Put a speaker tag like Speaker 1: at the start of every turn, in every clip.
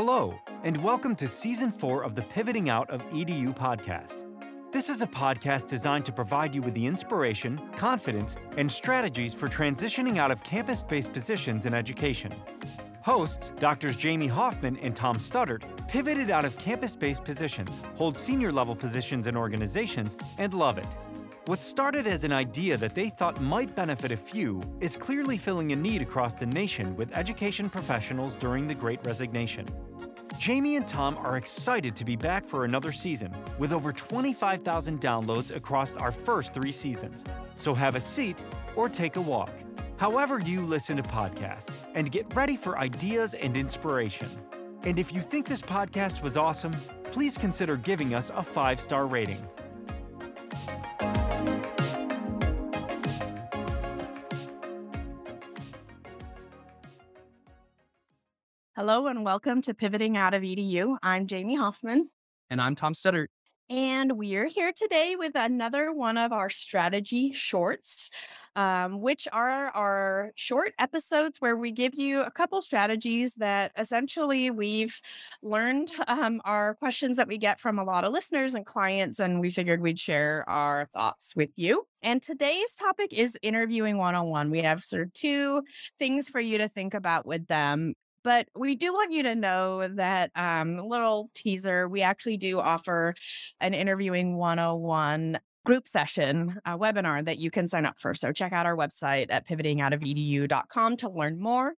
Speaker 1: Hello, and welcome to Season 4 of the Pivoting Out of EDU podcast. This is a podcast designed to provide you with the inspiration, confidence, and strategies for transitioning out of campus based positions in education. Hosts, Drs. Jamie Hoffman and Tom Studdard, pivoted out of campus based positions, hold senior level positions in organizations, and love it. What started as an idea that they thought might benefit a few is clearly filling a need across the nation with education professionals during the Great Resignation. Jamie and Tom are excited to be back for another season with over 25,000 downloads across our first three seasons. So have a seat or take a walk. However, you listen to podcasts, and get ready for ideas and inspiration. And if you think this podcast was awesome, please consider giving us a five star rating.
Speaker 2: Hello and welcome to Pivoting Out of EDU. I'm Jamie Hoffman.
Speaker 3: And I'm Tom Studdert.
Speaker 2: And we're here today with another one of our strategy shorts, um, which are our short episodes where we give you a couple strategies that essentially we've learned um, are questions that we get from a lot of listeners and clients, and we figured we'd share our thoughts with you. And today's topic is interviewing one on one. We have sort of two things for you to think about with them. But we do want you to know that um, little teaser, we actually do offer an interviewing 101 group session webinar that you can sign up for. So check out our website at pivotingoutofedu.com to learn more.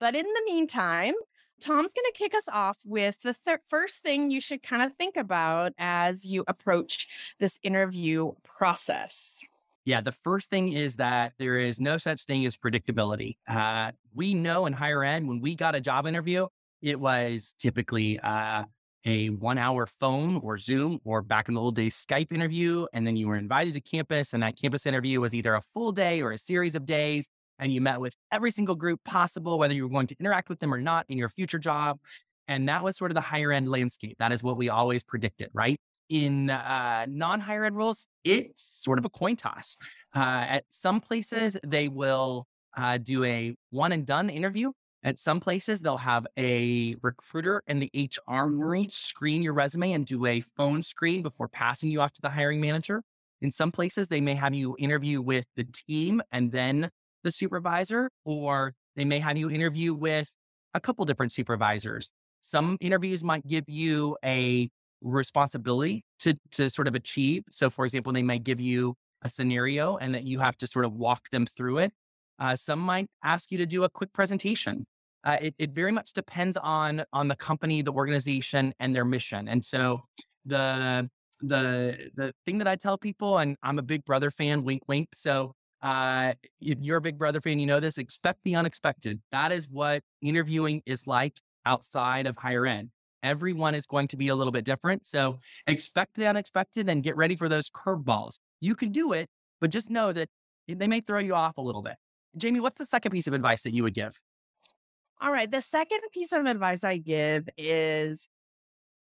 Speaker 2: But in the meantime, Tom's going to kick us off with the thir- first thing you should kind of think about as you approach this interview process.
Speaker 3: Yeah, the first thing is that there is no such thing as predictability. Uh, we know in higher ed, when we got a job interview, it was typically uh, a one hour phone or Zoom or back in the old days, Skype interview. And then you were invited to campus, and that campus interview was either a full day or a series of days. And you met with every single group possible, whether you were going to interact with them or not in your future job. And that was sort of the higher ed landscape. That is what we always predicted, right? in uh, non higher ed roles, it's sort of a coin toss. Uh, at some places, they will uh, do a one and done interview. At some places, they'll have a recruiter and the HR room screen your resume and do a phone screen before passing you off to the hiring manager. In some places, they may have you interview with the team and then the supervisor, or they may have you interview with a couple different supervisors. Some interviews might give you a responsibility to to sort of achieve. So, for example, they might give you a scenario and that you have to sort of walk them through it. Uh, some might ask you to do a quick presentation. Uh, it, it very much depends on on the company, the organization, and their mission. And so, the the the thing that I tell people, and I'm a Big Brother fan, wink wink. So uh, if you're a Big Brother fan, you know this. Expect the unexpected. That is what interviewing is like outside of higher ed. Everyone is going to be a little bit different. So expect the unexpected and get ready for those curveballs. You can do it, but just know that they may throw you off a little bit. Jamie, what's the second piece of advice that you would give?
Speaker 2: All right. The second piece of advice I give is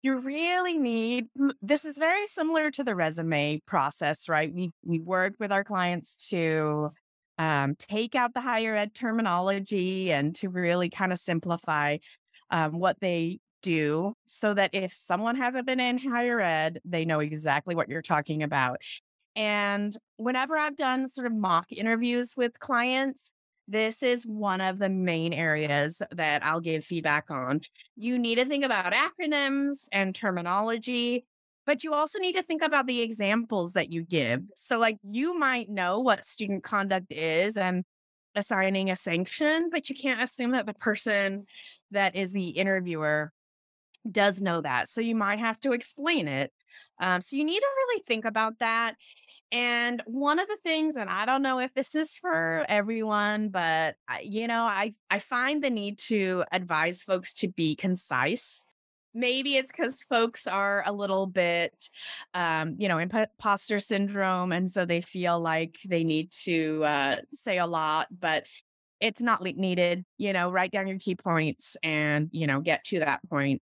Speaker 2: you really need this is very similar to the resume process, right? We we work with our clients to um, take out the higher ed terminology and to really kind of simplify um, what they do so that if someone hasn't been in higher ed, they know exactly what you're talking about. And whenever I've done sort of mock interviews with clients, this is one of the main areas that I'll give feedback on. You need to think about acronyms and terminology, but you also need to think about the examples that you give. So, like, you might know what student conduct is and assigning a sanction, but you can't assume that the person that is the interviewer does know that. So you might have to explain it. Um, so you need to really think about that. And one of the things, and I don't know if this is for everyone, but you know, I I find the need to advise folks to be concise. Maybe it's because folks are a little bit, um, you know, imposter syndrome, and so they feel like they need to uh, say a lot, but it's not needed. You know, write down your key points and you know get to that point.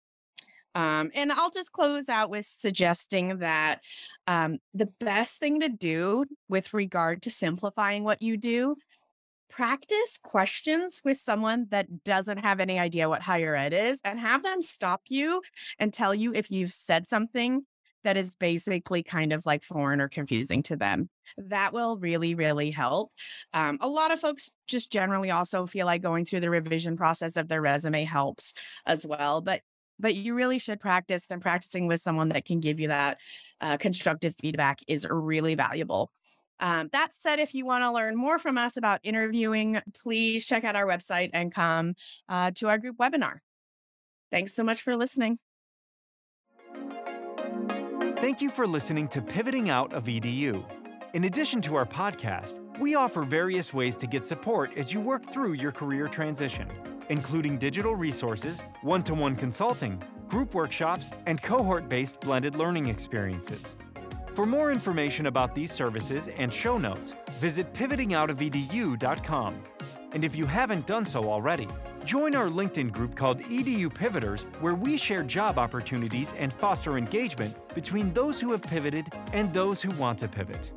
Speaker 2: Um, and I'll just close out with suggesting that um, the best thing to do with regard to simplifying what you do practice questions with someone that doesn't have any idea what higher ed is and have them stop you and tell you if you've said something that is basically kind of like foreign or confusing to them. That will really, really help. Um, a lot of folks just generally also feel like going through the revision process of their resume helps as well. But but you really should practice and practicing with someone that can give you that uh, constructive feedback is really valuable. Um, that said, if you want to learn more from us about interviewing, please check out our website and come uh, to our group webinar. Thanks so much for listening.
Speaker 1: Thank you for listening to Pivoting Out of EDU. In addition to our podcast, we offer various ways to get support as you work through your career transition, including digital resources, one to one consulting, group workshops, and cohort based blended learning experiences. For more information about these services and show notes, visit pivotingoutofedu.com. And if you haven't done so already, Join our LinkedIn group called EDU Pivoters, where we share job opportunities and foster engagement between those who have pivoted and those who want to pivot.